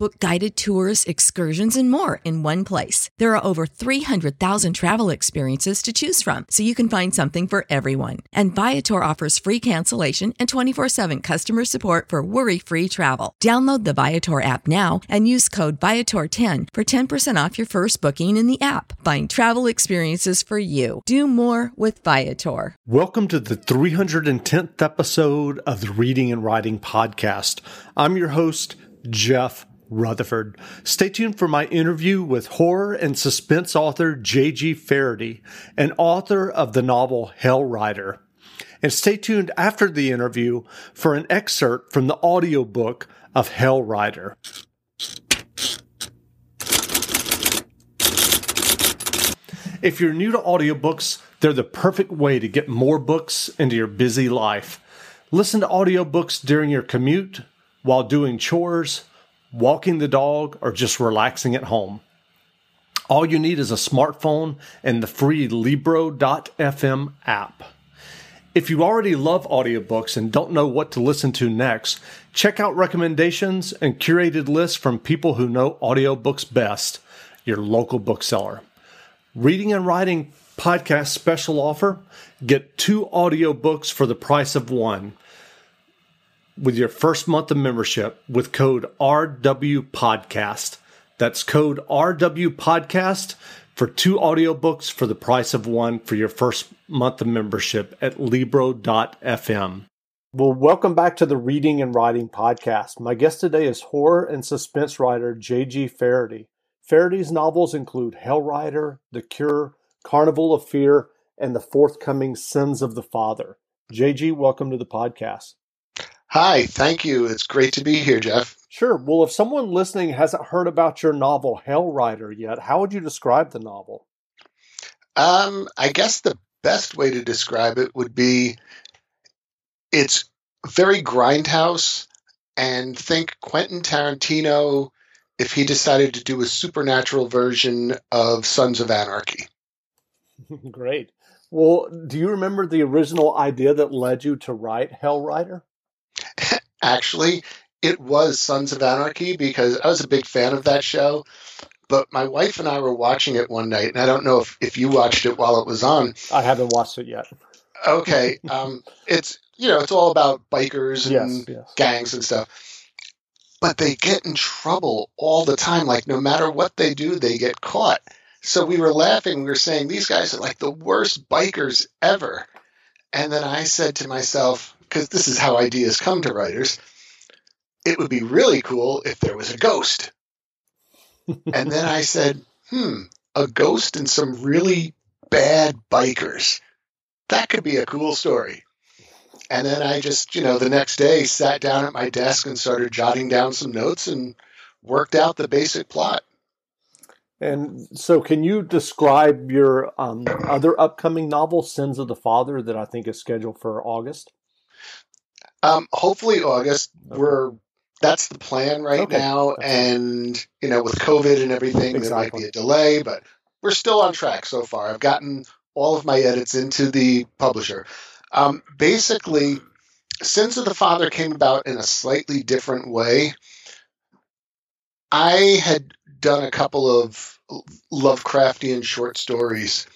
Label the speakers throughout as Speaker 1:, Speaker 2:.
Speaker 1: Book guided tours, excursions, and more in one place. There are over 300,000 travel experiences to choose from, so you can find something for everyone. And Viator offers free cancellation and 24 7 customer support for worry free travel. Download the Viator app now and use code Viator10 for 10% off your first booking in the app. Find travel experiences for you. Do more with Viator.
Speaker 2: Welcome to the 310th episode of the Reading and Writing Podcast. I'm your host, Jeff Rutherford. Stay tuned for my interview with horror and suspense author J.G. Faherty, an author of the novel Hell Rider. And stay tuned after the interview for an excerpt from the audiobook of Hell Rider. If you're new to audiobooks, they're the perfect way to get more books into your busy life. Listen to audiobooks during your commute, while doing chores, walking the dog, or just relaxing at home. All you need is a smartphone and the free Libro.fm app. If you already love audiobooks and don't know what to listen to next, check out recommendations and curated lists from people who know audiobooks best, your local bookseller. Reading and Writing podcast special offer get two audiobooks for the price of one with your first month of membership with code RW Podcast. That's code RW Podcast for two audiobooks for the price of one for your first month of membership at Libro.fm. Well, welcome back to the Reading and Writing Podcast. My guest today is horror and suspense writer J.G. Faherty. Faherty's novels include Hell Rider, The Cure, Carnival of Fear, and the forthcoming Sins of the Father. JG, welcome to the podcast.
Speaker 3: Hi, thank you. It's great to be here, Jeff.
Speaker 2: Sure. Well, if someone listening hasn't heard about your novel Hell Rider yet, how would you describe the novel?
Speaker 3: Um, I guess the best way to describe it would be it's very grindhouse and think Quentin Tarantino if he decided to do a supernatural version of Sons of Anarchy.
Speaker 2: Great. Well, do you remember the original idea that led you to write Hell Rider?
Speaker 3: Actually, it was Sons of Anarchy because I was a big fan of that show. But my wife and I were watching it one night, and I don't know if, if you watched it while it was on.
Speaker 2: I haven't watched it yet.
Speaker 3: Okay. Um, it's you know, it's all about bikers and
Speaker 2: Yes, yes.
Speaker 3: gangs and stuff. But they get in trouble all the time. Like no matter what they do, they get caught. So we were laughing. We were saying these guys are like the worst bikers ever. And then I said to myself, because this is how ideas come to writers, it would be really cool if there was a ghost. and then I said, hmm, a ghost and some really bad bikers. That could be a cool story. And then I just, you know, the next day sat down at my desk and started jotting down some notes and worked out the basic plot.
Speaker 2: And so, can you describe your um, other upcoming novel, Sins of the Father, that I think is scheduled for August?
Speaker 3: Um, hopefully August.
Speaker 2: Okay.
Speaker 3: We're that's the plan right
Speaker 2: Okay.
Speaker 3: now, and you know, with COVID and everything, there might be a delay, but we're still on track so far. I've gotten all of my edits into the publisher. Um, basically, Sins of the Father came about in a slightly different way. I had done a couple of Lovecraftian short stories,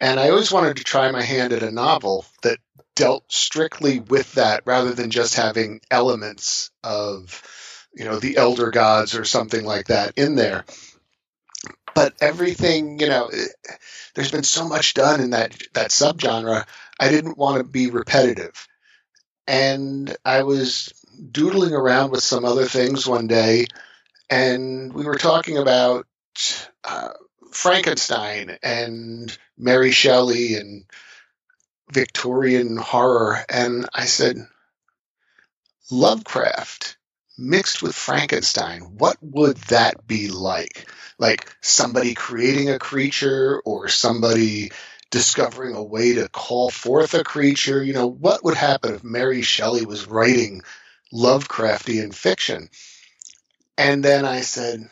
Speaker 3: and I always wanted to try my hand at a novel that dealt strictly with that rather than just having elements of, you know, the elder gods or something like that in there. But everything, you know, it- there's been so much done in that that subgenre. I didn't want to be repetitive, and I was doodling around with some other things one day, and we were talking about uh, Frankenstein and Mary Shelley and Victorian horror, and I said, Lovecraft mixed with Frankenstein, what would that be like? Like somebody creating a creature or somebody discovering a way to call forth a creature? You know, what would happen if Mary Shelley was writing Lovecraftian fiction? And then I said,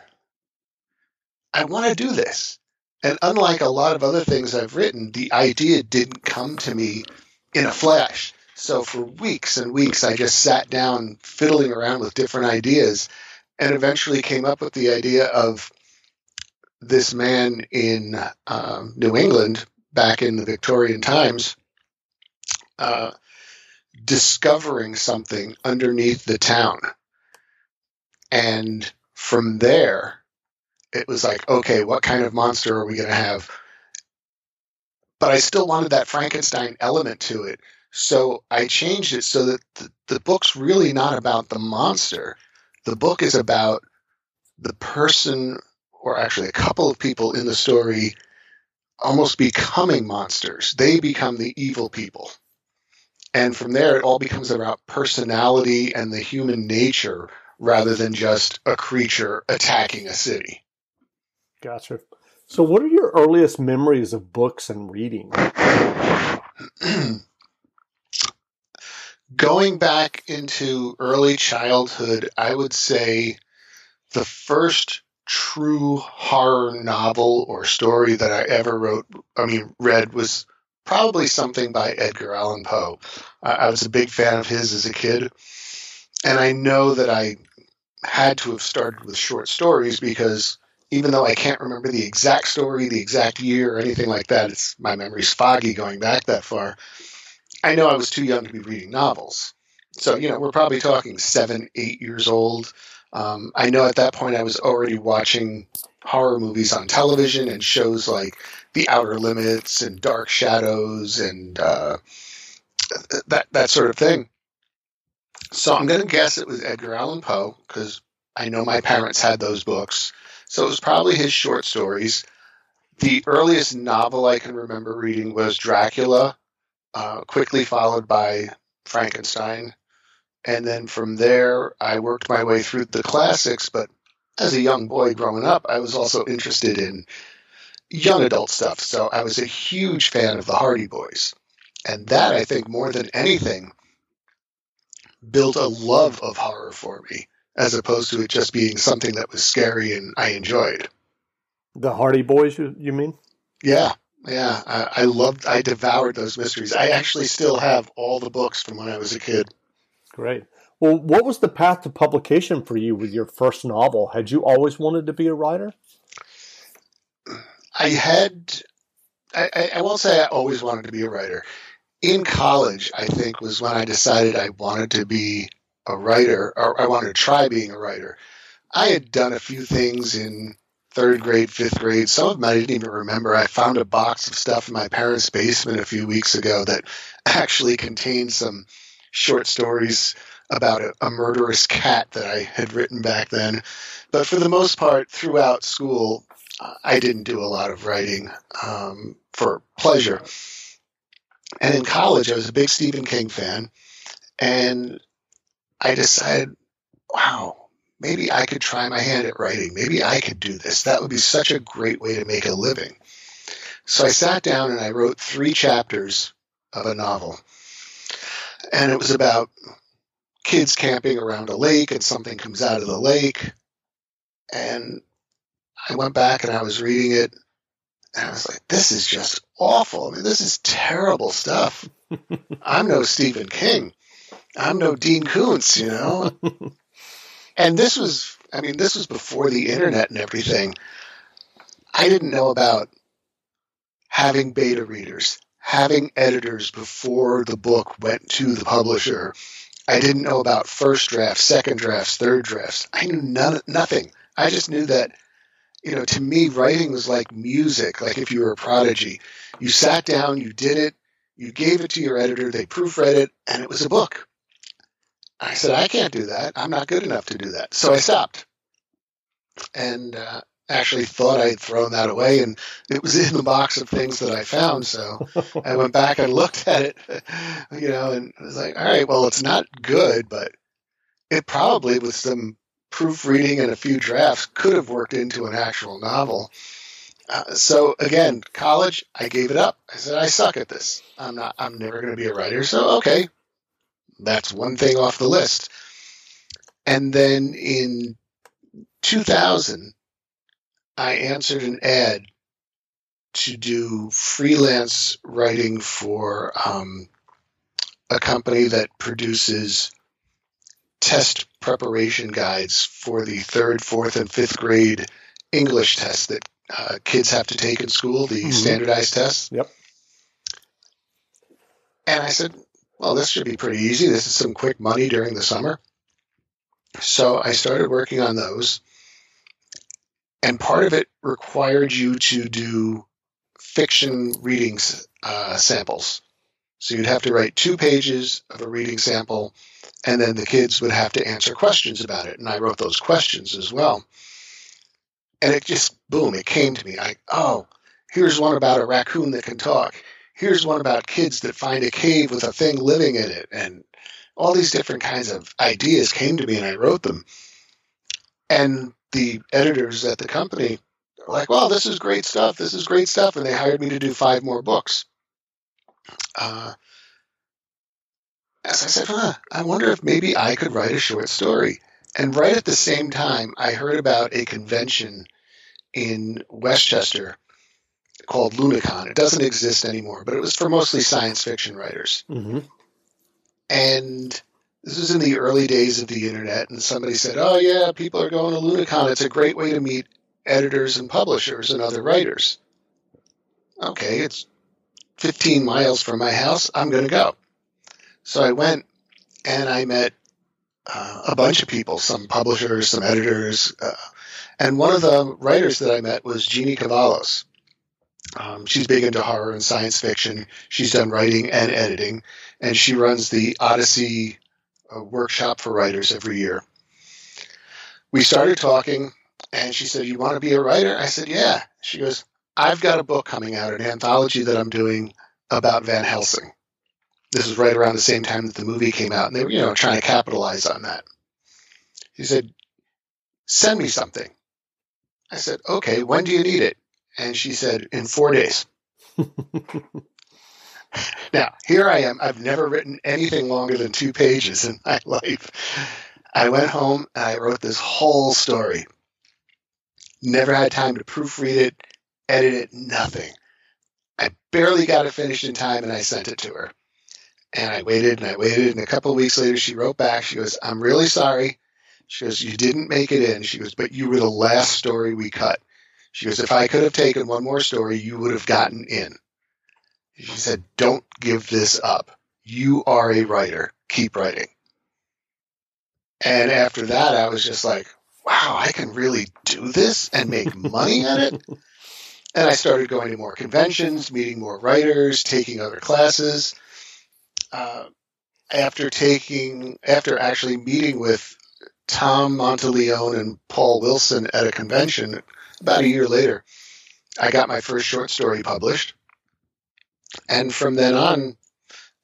Speaker 3: I want to do this. And unlike a lot of other things I've written, the idea didn't come to me in a flash. So for weeks and weeks, I just sat down fiddling around with different ideas and eventually came up with the idea of this man in um, New England back in the Victorian times uh, discovering something underneath the town. And from there, it was like, okay, what kind of monster are we going to have? But I still wanted that Frankenstein element to it. So I changed it so that the, the book's really not about the monster. The book is about the person, or actually a couple of people in the story, almost becoming monsters. They become the evil people. And from there, it all becomes about personality and the human nature rather than just a creature attacking a city.
Speaker 2: Gotcha. So, what are your earliest memories of books and reading?
Speaker 3: Going back into early childhood, I would say the first true horror novel or story that I ever wrote, I mean, read was probably something by Edgar Allan Poe. I was a big fan of his as a kid. And I know that I had to have started with short stories because even though I can't remember the exact story, the exact year, or anything like that, it's my memory's foggy going back that far. I know I was too young to be reading novels. So, you know, we're probably talking seven, eight years old. Um, I know at that point I was already watching horror movies on television and shows like The Outer Limits and Dark Shadows and uh, that that sort of thing. So I'm going to guess it was Edgar Allan Poe because I know my parents had those books. So it was probably his short stories. The earliest novel I can remember reading was Dracula, uh, quickly followed by Frankenstein. And then from there, I worked my way through the classics. But as a young boy growing up, I was also interested in young adult stuff. So I was a huge fan of the Hardy Boys. And that, I think, more than anything, built a love of horror for me as opposed to it just being something that was scary and I enjoyed.
Speaker 2: The Hardy Boys, you, you mean?
Speaker 3: Yeah, yeah. I, I loved, I devoured those mysteries. I actually still have all the books from when I was a kid.
Speaker 2: Great. Well, what was the path to publication for you with your first novel? Had you always wanted to be a writer?
Speaker 3: I had, I, I won't say I always wanted to be a writer. In college, I think, was when I decided I wanted to be a writer, or I wanted to try being a writer. I had done a few things in third grade, fifth grade. Some of them I didn't even remember. I found a box of stuff in my parents' basement a few weeks ago that actually contained some short stories about a, a, murderous cat that I had written back then. But for the most part, throughout school, I didn't do a lot of writing um, for pleasure. And in college, I was a big Stephen King fan. And I decided, wow, maybe I could try my hand at writing. Maybe I could do this. That would be such a great way to make a living. So I sat down and I wrote three chapters of a novel. And it was about kids camping around a lake and something comes out of the lake. And I went back and I was reading it and I was like, this is just awful. I mean, this is terrible stuff. I'm no Stephen King. I'm no Dean Koontz, you know? and this was, I mean, this was before the internet and everything. I didn't know about having beta readers, having editors before the book went to the publisher. I didn't know about first drafts, second drafts, third drafts. I knew none, nothing. I just knew that, you know, to me, writing was like music, like if you were a prodigy. You sat down, you did it, you gave it to your editor, they proofread it, and it was a book. I said, I can't do that. I'm not good enough to do that. So I stopped and uh, actually thought I had thrown that away. And it was in the box of things that I found. So I went back and looked at it, you know, and I was like, all right, well, it's not good, but it probably, with some proofreading and a few drafts, could have worked into an actual novel. Uh, so again, college, I gave it up. I said, I suck at this. I'm not, I'm never going to be a writer. So, okay, that's one thing off the list. And then in 2000, I answered an ad to do freelance writing for um, a company that produces test preparation guides for the third, fourth, and fifth grade English tests that uh, kids have to take in school, the mm-hmm. standardized tests.
Speaker 2: Yep.
Speaker 3: And I said, well, this should be pretty easy. This is some quick money during the summer. So I started working on those. And part of it required you to do fiction readings uh, samples. So you'd have to write two pages of a reading sample, and then the kids would have to answer questions about it. And I wrote those questions as well. And it just, boom, it came to me. I, oh, here's one about a raccoon that can talk. Here's one about kids that find a cave with a thing living in it. And all these different kinds of ideas came to me, and I wrote them. And the editors at the company were like, well, this is great stuff. This is great stuff. And they hired me to do five more books. Uh, as I said, huh, I wonder if maybe I could write a short story. And right at the same time, I heard about a convention in Westchester called Lunacon. It doesn't exist anymore, but it was for mostly science fiction writers. Mm-hmm. And this was in the early days of the internet, and somebody said, "Oh yeah, people are going to Lunacon. It's a great way to meet editors and publishers and other writers." Okay, it's 15 miles from my house. I'm going to go. So I went and I met uh, a bunch of people, some publishers, some editors, uh, and one of the writers that I met was Jeannie Cavelos. Um, she's big into horror and science fiction. She's done writing and editing, and she runs the Odyssey uh, workshop for writers every year. We started talking, and she said, "You want to be a writer?" I said, "Yeah." She goes, "I've got a book coming out, an anthology that I'm doing about Van Helsing." This was right around the same time that the movie came out, and they were, you know, trying to capitalize on that. She said, "Send me something." I said, "Okay, when do you need it?" And she said, "In four days." now, here I am. I've never written anything longer than two pages in my life. I went home and I wrote this whole story. Never had time to proofread it, edit it, nothing. I barely got it finished in time and I sent it to her. And I waited and I waited. And a couple of weeks later, she wrote back. She goes, I'm really sorry. She goes, You didn't make it in. She goes, But you were the last story we cut. She goes, If I could have taken one more story, you would have gotten in. She said, Don't give this up. You are a writer. Keep writing. And after that, I was just like, wow, I can really do this and make money at it. And I started going to more conventions, meeting more writers, taking other classes. Uh, after taking, after actually meeting with Tom Monteleone and Paul Wilson at a convention about a year later, I got my first short story published. And from then on,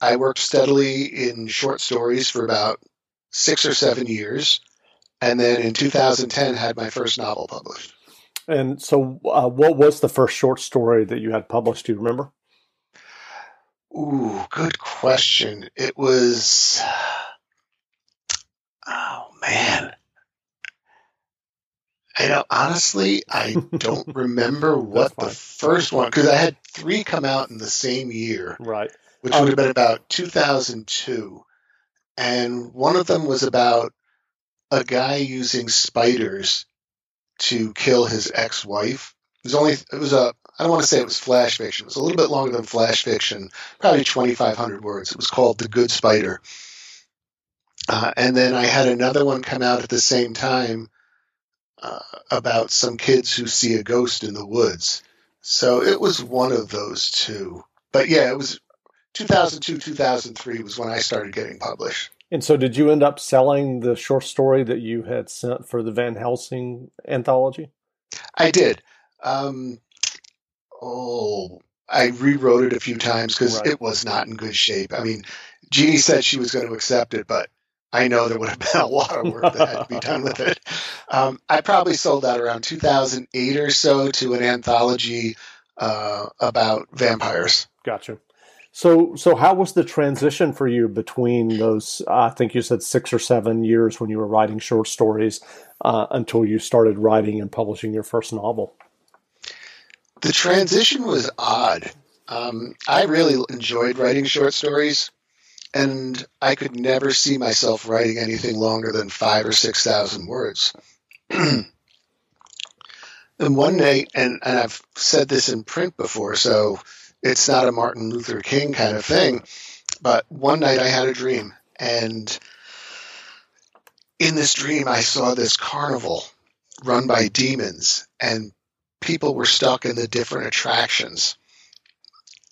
Speaker 3: I worked steadily in short stories for about six or seven years. And then in 2010, had my first novel published.
Speaker 2: And so, uh, what was the first short story that you had published? Do you remember?
Speaker 3: Ooh, good question. It was. Oh, man. I know, honestly, I don't remember what the first one, because I had three come out in the same year.
Speaker 2: Right.
Speaker 3: Which um, would have been about 2002. And one of them was about a guy using spiders to kill his ex-wife. It was only, it was a, I don't want to say it was flash fiction. It was a little bit longer than flash fiction, probably 2,500 words. It was called The Good Spider. Uh, and then I had another one come out at the same time uh, about some kids who see a ghost in the woods. So it was one of those two. But yeah, it was 2002, 2003 was when I started getting published.
Speaker 2: And so, did you end up selling the short story that you had sent for the Van Helsing anthology?
Speaker 3: I did. Um, oh, I rewrote it a few times because right. it was not in good shape. I mean, Jeannie said she was going to accept it, but I know there would have been a lot of work that had to be done with it. Um, I probably sold that around 2008 or so to an anthology uh, about vampires.
Speaker 2: Gotcha. So, so how was the transition for you between those? Uh, I think you said six or seven years when you were writing short stories uh, until you started writing and publishing your first novel.
Speaker 3: the transition was odd. Um, I really enjoyed writing short stories, and I could never see myself writing anything longer than five or six thousand words. and one night, and, and I've said this in print before, so it's not a Martin Luther King kind of thing, but one night I had a dream, and in this dream, I saw this carnival run by demons, and people were stuck in the different attractions.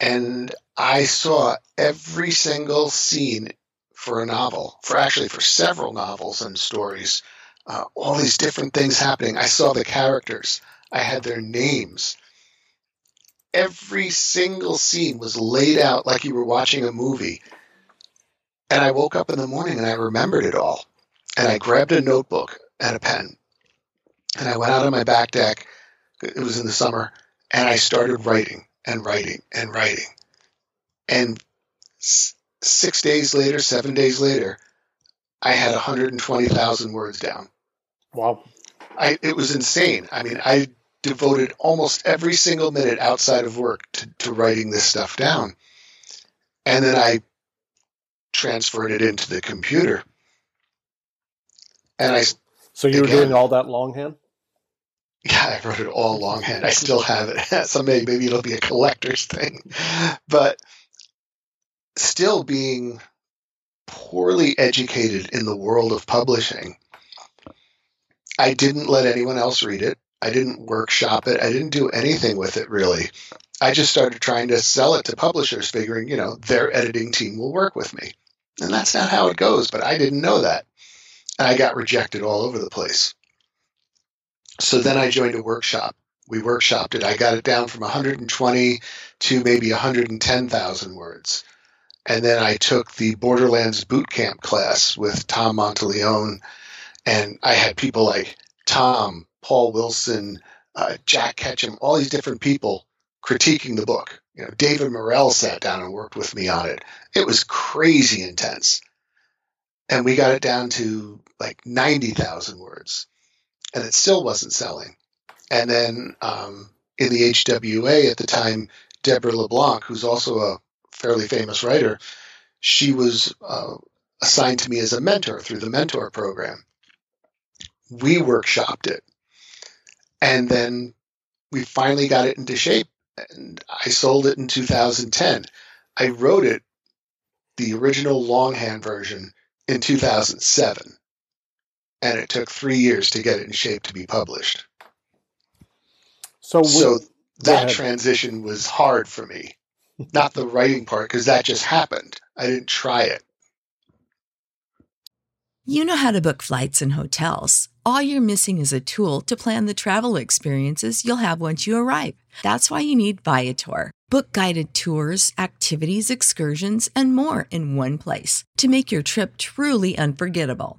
Speaker 3: And I saw every single scene for a novel, for actually for several novels and stories, uh, all these different things happening. I saw the characters, I had their names. Every single scene was laid out like you were watching a movie. And I woke up in the morning and I remembered it all. And I grabbed a notebook and a pen. And I went out on my back deck. It was in the summer. And I started writing and writing and writing. And six days later, seven days later, I had 120,000 words down.
Speaker 2: Wow.
Speaker 3: I, it was insane. I mean, I devoted almost every single minute outside of work to, to writing this stuff down. And then I transferred it into the computer. And I.
Speaker 2: So you were doing all that longhand?
Speaker 3: Yeah, I wrote it all longhand. I still have it. Someday maybe it'll be a collector's thing. But still being poorly educated in the world of publishing, I didn't let anyone else read it. I didn't workshop it. I didn't do anything with it really. I just started trying to sell it to publishers, figuring, you know, their editing team will work with me. And that's not how it goes, but I didn't know that. And I got rejected all over the place. So then I joined a workshop. We workshopped it. I got it down from 120 to maybe 110,000 words. And then I took the Borderlands boot camp class with Tom Monteleone. And I had people like Tom, Paul Wilson, uh, Jack Ketchum, all these different people critiquing the book. You know, David Morrell sat down and worked with me on it. It was crazy intense. And we got it down to like 90,000 words and it still wasn't selling. And then um, in the HWA at the time, Deborah LeBlanc, who's also a fairly famous writer, she was uh, assigned to me as a mentor through the mentor program. We workshopped it. And then we finally got it into shape and I sold it in 2010. I wrote it, the original longhand version, in 2007 and it took three years to get it in shape to be published. So, so that transition was hard for me. Not the writing part, because that just happened. I didn't try it.
Speaker 1: You know how to book flights and hotels. All you're missing is a tool to plan the travel experiences you'll have once you arrive. That's why you need Viator. Book guided tours, activities, excursions, and more in one place to make your trip truly unforgettable.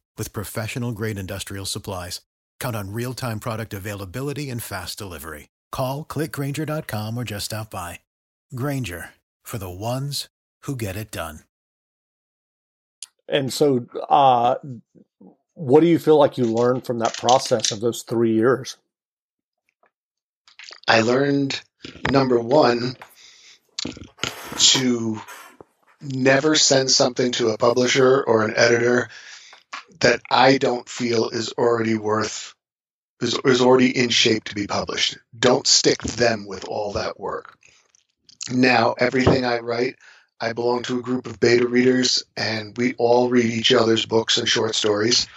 Speaker 4: with professional grade industrial supplies. Count on real time product availability and fast delivery. Call clickgrainger.com or just stop by. Grainger for the ones who get it done.
Speaker 2: And so, uh, what do you feel like you learned from that process of those three years?
Speaker 3: I learned number one to never send something to a publisher or an editor that I don't feel is already worth is, is already in shape to be published. Don't stick them with all that work. Now, everything I write, I belong to a group of beta readers, and we all read each other's books and short stories.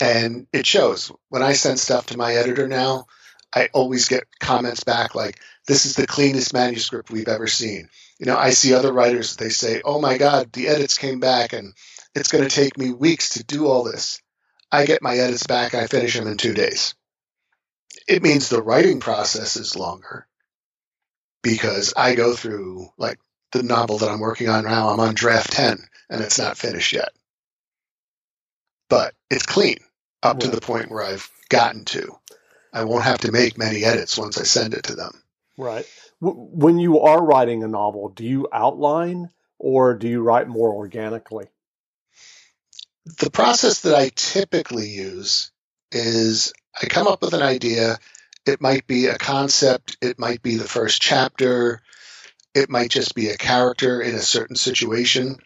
Speaker 3: And it shows. When I send stuff to my editor now, I always get comments back like, this is the cleanest manuscript we've ever seen. You know, I see other writers, they say, oh my God, the edits came back and it's going to take me weeks to do all this. I get my edits back, I finish them in two days. It means the writing process is longer because I go through, like the novel that I'm working on now, I'm on draft 10 and it's not finished yet. But it's clean up right. to the point where I've gotten to. I won't have to make many edits once I send it to them.
Speaker 2: Right. When you are writing a novel, do you outline or do you write more organically?
Speaker 3: The process that I typically use is I come up with an idea. It might be a concept, it might be the first chapter, it might just be a character in a certain situation.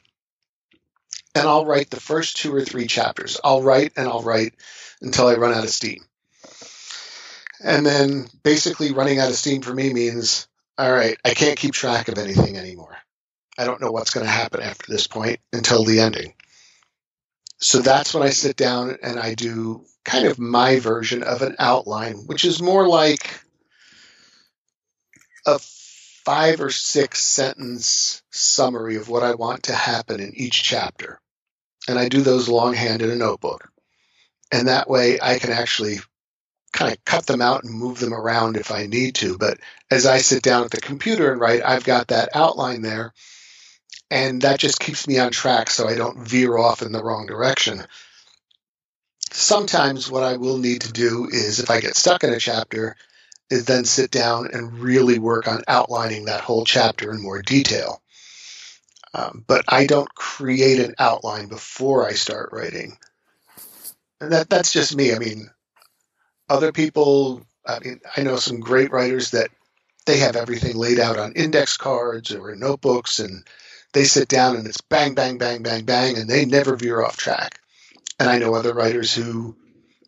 Speaker 3: And I'll write the first two or three chapters. I'll write and I'll write until I run out of steam. And then basically running out of steam for me means, all right, I can't keep track of anything anymore. I don't know what's going to happen after this point until the ending. So that's when I sit down and I do kind of my version of an outline, which is more like a five or six sentence summary of what I want to happen in each chapter. And I do those longhand in a notebook. And that way I can actually kind of cut them out and move them around if I need to. But as I sit down at the computer and write, I've got that outline there. And that just keeps me on track so I don't veer off in the wrong direction. Sometimes what I will need to do is, if I get stuck in a chapter, is then sit down and really work on outlining that whole chapter in more detail. Um, but I don't create an outline before I start writing. And that, that's just me. I mean, other people, I mean, I know some great writers that they have everything laid out on index cards or in notebooks and they sit down and it's bang, bang, bang, bang, bang, and they never veer off track. And I know other writers who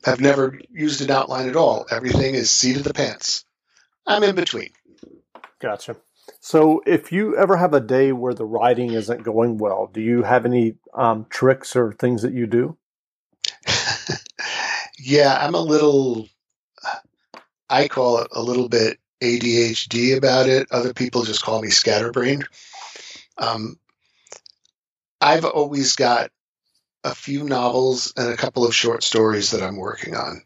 Speaker 3: have never used an outline at all. Everything is seat of the pants. I'm in between.
Speaker 2: Gotcha. So, if you ever have a day where the writing isn't going well, do you have any um, tricks or things that you do?
Speaker 3: Yeah, I'm a little, I call it a little bit ADHD about it. Other people just call me scatterbrained. Um, I've always got a few novels and a couple of short stories that I'm working on.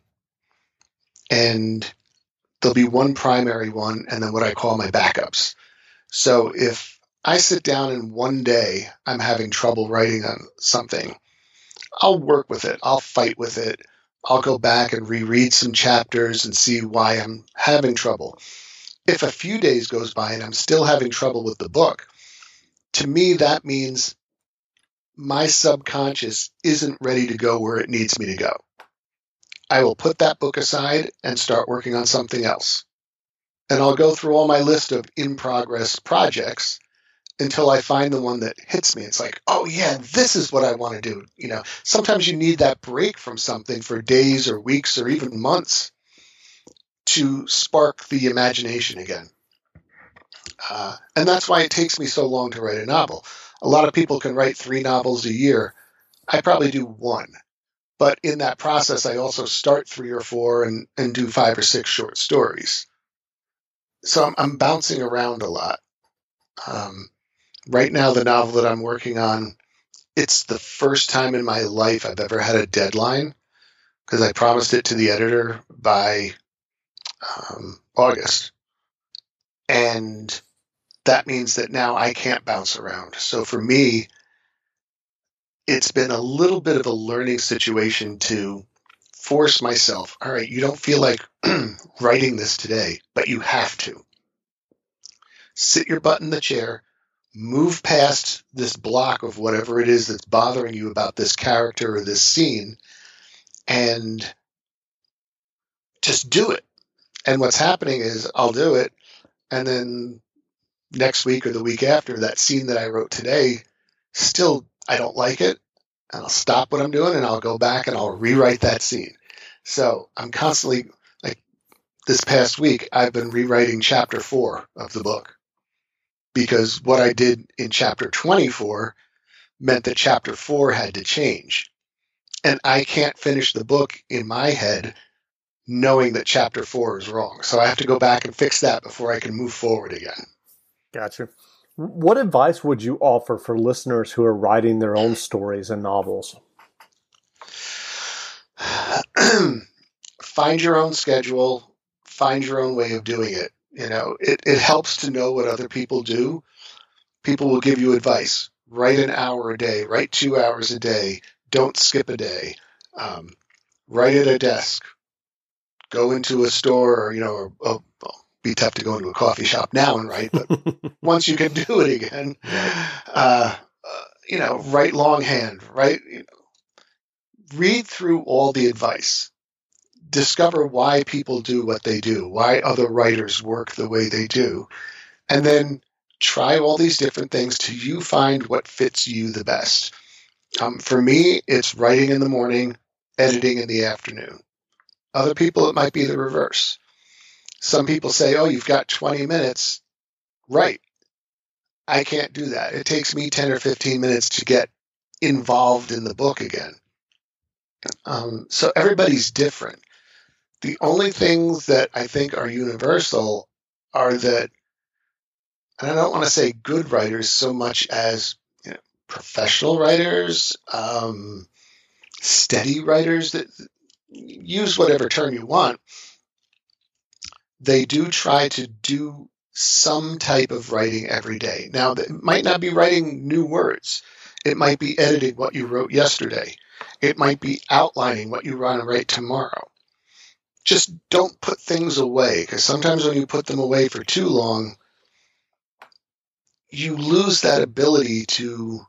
Speaker 3: And there'll be one primary one and then what I call my backups. So if I sit down and one day I'm having trouble writing on something, I'll work with it. I'll fight with it. I'll go back and reread some chapters and see why I'm having trouble. If a few days goes by and I'm still having trouble with the book, to me that means my subconscious isn't ready to go where it needs me to go. I will put that book aside and start working on something else. And I'll go through all my list of in progress projects until I find the one that hits me. It's like, oh yeah, this is what I want to do. You know, sometimes you need that break from something for days or weeks or even months to spark the imagination again. Uh, and that's why it takes me so long to write a novel. A lot of people can write three novels a year. I probably do one. But in that process, I also start three or four and, and do five or six short stories. So I'm, I'm bouncing around a lot. Um, right now, the novel that I'm working on, it's the first time in my life I've ever had a deadline because I promised it to the editor by um, August. And that means that now I can't bounce around. So for me, it's been a little bit of a learning situation to force myself. All right, you don't feel like writing this today, but you have to. Sit your butt in the chair, move past this block of whatever it is that's bothering you about this character or this scene and just do it. And what's happening is I'll do it and then next week or the week after that scene that I wrote today still I don't like it and I'll stop what I'm doing and I'll go back and I'll rewrite that scene. So I'm constantly like this past week I've been rewriting chapter 4 of the book because what I did in chapter 24 meant that chapter 4 had to change. And I can't finish the book in my head knowing that chapter 4 is wrong. So I have to go back and fix that before I can move forward again.
Speaker 2: Gotcha. What advice would you offer for listeners who are writing their own stories and novels?
Speaker 3: Find your own schedule, find your own way of doing it. You know, it, it helps to know what other people do. People will give you advice. Write an hour a day, write two hours a day, don't skip a day. Um, write at a desk, go into a store, or, you know, or, oh, well, be tough to go into a coffee shop now and write, but once you can do it again, uh, uh, you know, write longhand, write, you know, read through all the advice discover why people do what they do, why other writers work the way they do, and then try all these different things till you find what fits you the best. Um, for me, it's writing in the morning, editing in the afternoon. Other people, it might be the reverse. Some people say, oh, you've got 20 minutes. Right. I can't do that. It takes me 10 or 15 minutes to get involved in the book again. Um, so everybody's different. The only things that I think are universal are that, and I don't want to say good writers so much as you know, professional writers, um, steady writers that use whatever term you want. They do try to do some type of writing every day. Now, it might not be writing new words. It might be editing what you wrote yesterday. It might be outlining what you want to write tomorrow just don't put things away because sometimes when you put them away for too long, you lose that ability to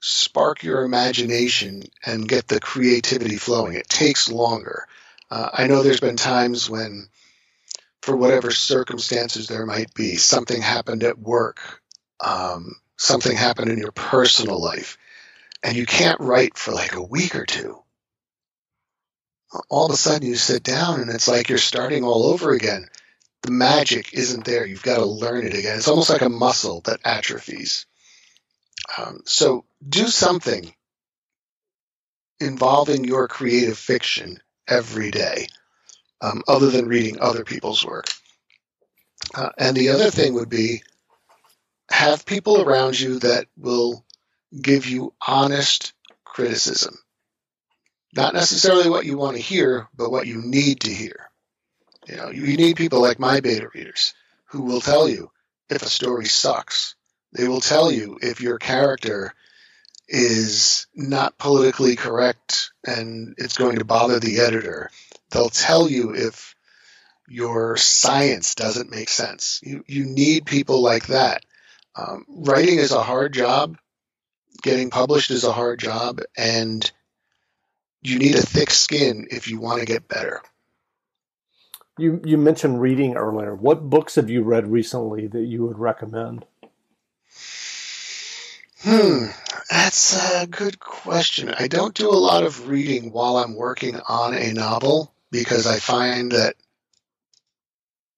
Speaker 3: spark your imagination and get the creativity flowing. It takes longer. Uh, I know there's been times when, for whatever circumstances there might be, something happened at work, um, something happened in your personal life, and you can't write for like a week or two all of a sudden you sit down and it's like you're starting all over again. The magic isn't there. You've got to learn it again. It's almost like a muscle that atrophies. Um, so do something involving your creative fiction every day, um, other than reading other people's work. Uh, and the other thing would be have people around you that will give you honest criticism. Not necessarily what you want to hear, but what you need to hear. You know, you need people like my beta readers who will tell you if a story sucks. They will tell you if your character is not politically correct and it's going to bother the editor. They'll tell you if your science doesn't make sense. You, you need people like that. Um, writing is a hard job. Getting published is a hard job. And you need a thick skin if you want to get better.
Speaker 2: You you mentioned reading earlier. What books have you read recently that you would recommend?
Speaker 3: Hmm, that's a good question. I don't do a lot of reading while I'm working on a novel because I find that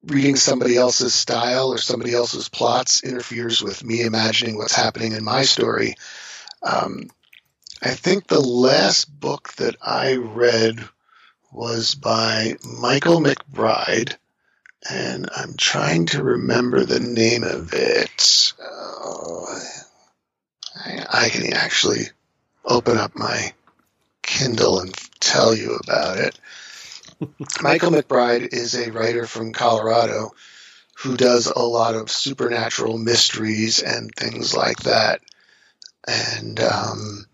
Speaker 3: reading somebody else's style or somebody else's plots interferes with me imagining what's happening in my story. Um, I think the last book that I read was by Michael McBride, and I'm trying to remember the name of it. Uh, I, I can actually open up my Kindle and tell you about it. Michael McBride is a writer from Colorado who does a lot of supernatural mysteries and things like that. And um,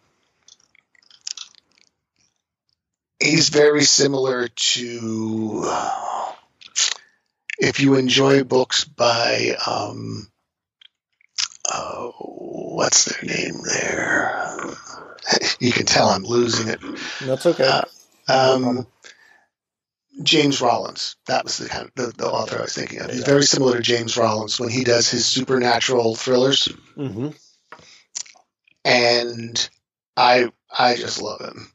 Speaker 3: he's very similar to if you enjoy books by um, uh, what's their name there? You can tell i'm losing it.
Speaker 2: That's okay. Uh,
Speaker 3: um, james rollins. That was the, kind of, the, the, author i was thinking of. He's very similar to james rollins when he does his supernatural thrillers.
Speaker 2: Mm-hmm.
Speaker 3: and i i just love him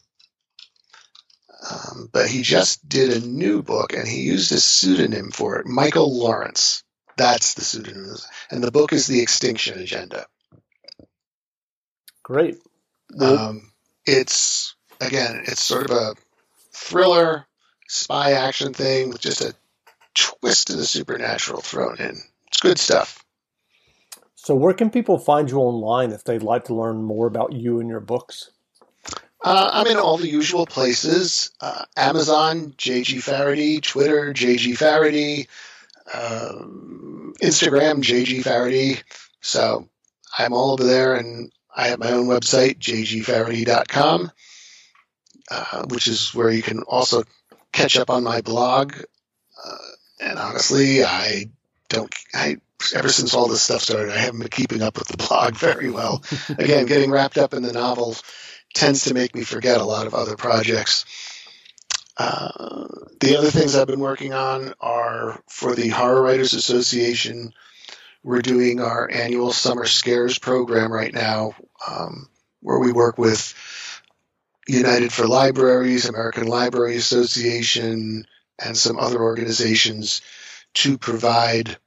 Speaker 3: um, but he just did a new book and he used a pseudonym for it, Michael Lawrence. That's the pseudonym. And the book is The Extinction Agenda.
Speaker 2: Great.
Speaker 3: Um, it's, again, it's sort of a thriller, spy action thing with just a twist of the supernatural thrown in. It's good stuff.
Speaker 2: So, where can people find you online if they'd like to learn more about you and your books?
Speaker 3: Uh, I'm in all the usual places uh, Amazon, JG Faraday, Twitter, JG Faraday, um, Instagram, JG Faraday. So I'm all over there, and I have my own website, jgfaraday.com, uh, which is where you can also catch up on my blog. Uh, and honestly, I don't. I ever since all this stuff started, I haven't been keeping up with the blog very well. Again, getting wrapped up in the novel tends to make me forget a lot of other projects. Uh, the other things I've been working on are for the Horror Writers Association. We're doing our annual Summer Scares program right now, um, where we work with United for Libraries, American Library Association, and some other organizations to provide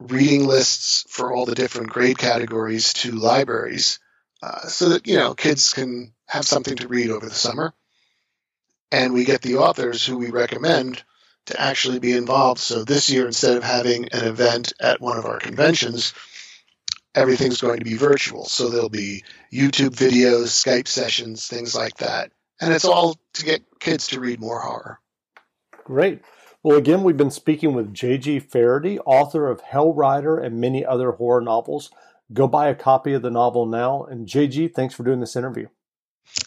Speaker 3: reading lists for all the different grade categories to libraries uh, so that you know kids can have something to read over the summer and we get the authors who we recommend to actually be involved so this year instead of having an event at one of our conventions everything's going to be virtual so there'll be youtube videos skype sessions things like that and it's all to get kids to read more horror
Speaker 2: Great. Well, again, we've been speaking with J.G. Faraday, author of Hell Rider and many other horror novels. Go buy a copy of the novel now. And J.G., thanks for doing this interview.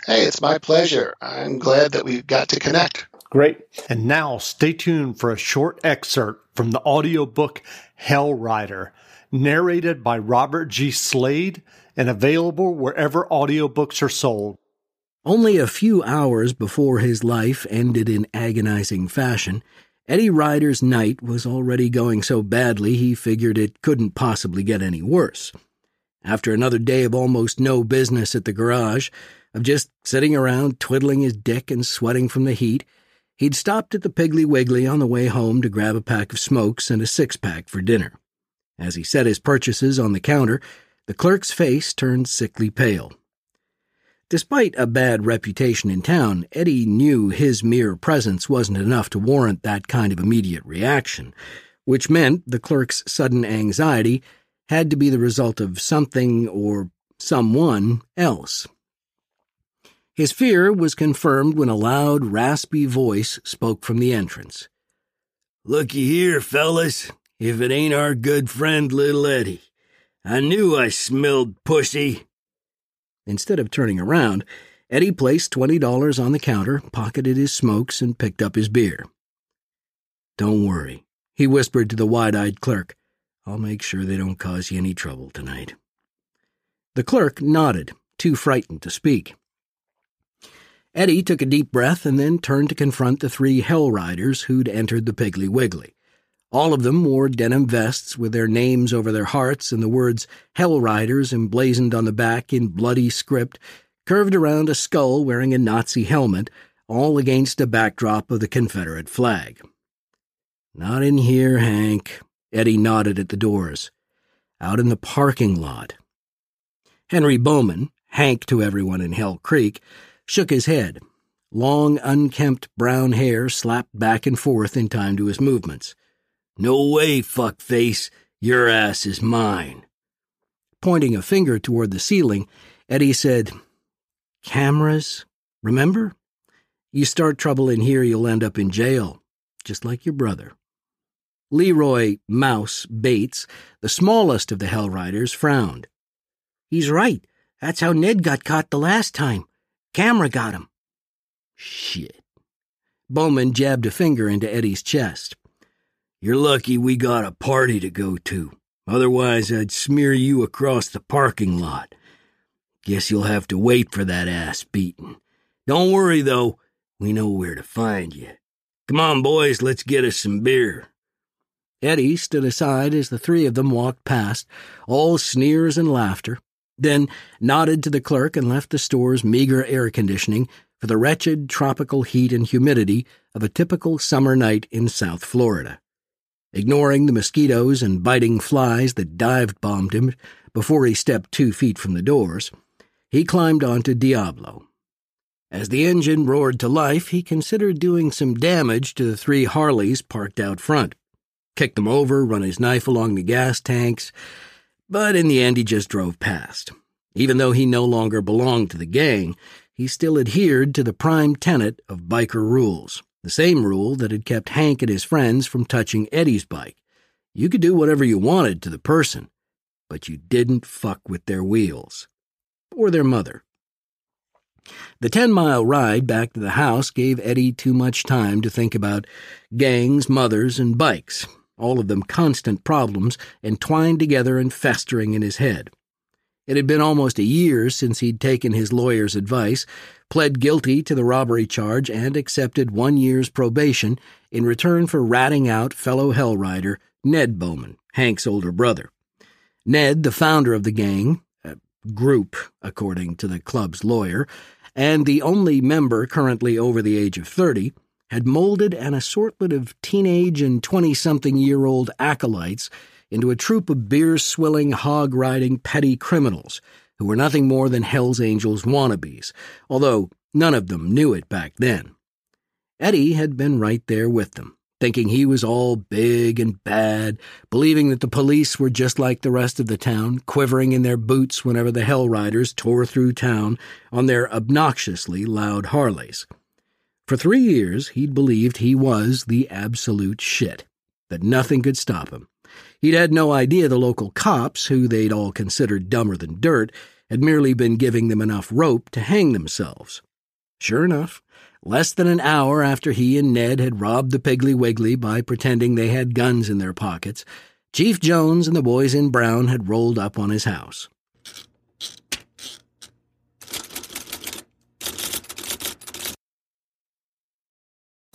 Speaker 3: Hey, it's my pleasure. I'm glad that we got to connect.
Speaker 2: Great. And now stay tuned for a short excerpt from the audiobook Hell Rider, narrated by Robert G. Slade and available wherever audiobooks are sold.
Speaker 5: Only a few hours before his life ended in agonizing fashion, Eddie Ryder's night was already going so badly he figured it couldn't possibly get any worse. After another day of almost no business at the garage, of just sitting around twiddling his dick and sweating from the heat, he'd stopped at the Piggly Wiggly on the way home to grab a pack of smokes and a six pack for dinner. As he set his purchases on the counter, the clerk's face turned sickly pale. Despite a bad reputation in town, Eddie knew his mere presence wasn't enough to warrant that kind of immediate reaction, which meant the clerk's sudden anxiety had to be the result of something or someone else. His fear was confirmed when a loud, raspy voice spoke from the entrance. Looky here, fellas, if it ain't our good friend little Eddie. I knew I smelled pussy. Instead of turning around, Eddie placed $20 on the counter, pocketed his smokes, and picked up his beer. Don't worry, he whispered to the wide eyed clerk. I'll make sure they don't cause you any trouble tonight. The clerk nodded, too frightened to speak. Eddie took a deep breath and then turned to confront the three Hell Riders who'd entered the Piggly Wiggly. All of them wore denim vests with their names over their hearts and the words Hell Riders emblazoned on the back in bloody script, curved around a skull wearing a Nazi helmet, all against a backdrop of the Confederate flag. Not in here, Hank. Eddie nodded at the doors. Out in the parking lot. Henry Bowman, Hank to everyone in Hell Creek, shook his head. Long, unkempt brown hair slapped back and forth in time to his movements. No way, fuckface. Your ass is mine. Pointing a finger toward the ceiling, Eddie said, Cameras, remember? You start trouble in here, you'll end up in jail, just like your brother. Leroy Mouse Bates, the smallest of the Hell Riders, frowned. He's right. That's how Ned got caught the last time. Camera got him. Shit. Bowman jabbed a finger into Eddie's chest. You're lucky we got a party to go to. Otherwise, I'd smear you across the parking lot. Guess you'll have to wait for that ass beating. Don't worry, though. We know where to find you. Come on, boys, let's get us some beer. Eddie stood aside as the three of them walked past, all sneers and laughter, then nodded to the clerk and left the store's meager air conditioning for the wretched tropical heat and humidity of a typical summer night in South Florida. Ignoring the mosquitoes and biting flies that dived bombed him before he stepped two feet from the doors, he climbed onto Diablo. As the engine roared to life, he considered doing some damage to the three Harleys parked out front. Kick them over, run his knife along the gas tanks, but in the end he just drove past. Even though he no longer belonged to the gang, he still adhered to the prime tenet of biker rules, the same rule that had kept Hank and his friends from touching Eddie's bike. You could do whatever you wanted to the person, but you didn't fuck with their wheels. Or their mother. The 10 mile ride back to the house gave Eddie too much time to think about gangs, mothers, and bikes, all of them constant problems entwined together and festering in his head. It had been almost a year since he'd taken his lawyer's advice, pled guilty to the robbery charge, and accepted one year's probation in return for ratting out fellow hell rider Ned Bowman, Hank's older brother. Ned, the founder of the gang, group, according to the club's lawyer, and the only member currently over the age of 30, had molded an assortment of teenage and 20 something year old acolytes into a troop of beer swilling, hog riding petty criminals who were nothing more than Hell's Angels wannabes, although none of them knew it back then. Eddie had been right there with them, thinking he was all big and bad, believing that the police were just like the rest of the town, quivering in their boots whenever the Hell Riders tore through town on their obnoxiously loud Harleys. For three years, he'd believed he was the absolute shit, that nothing could stop him. He'd had no idea the local cops, who they'd all considered dumber than dirt, had merely been giving them enough rope to hang themselves. Sure enough, less than an hour after he and Ned had robbed the Piggly Wiggly by pretending they had guns in their pockets, Chief Jones and the boys in brown had rolled up on his house.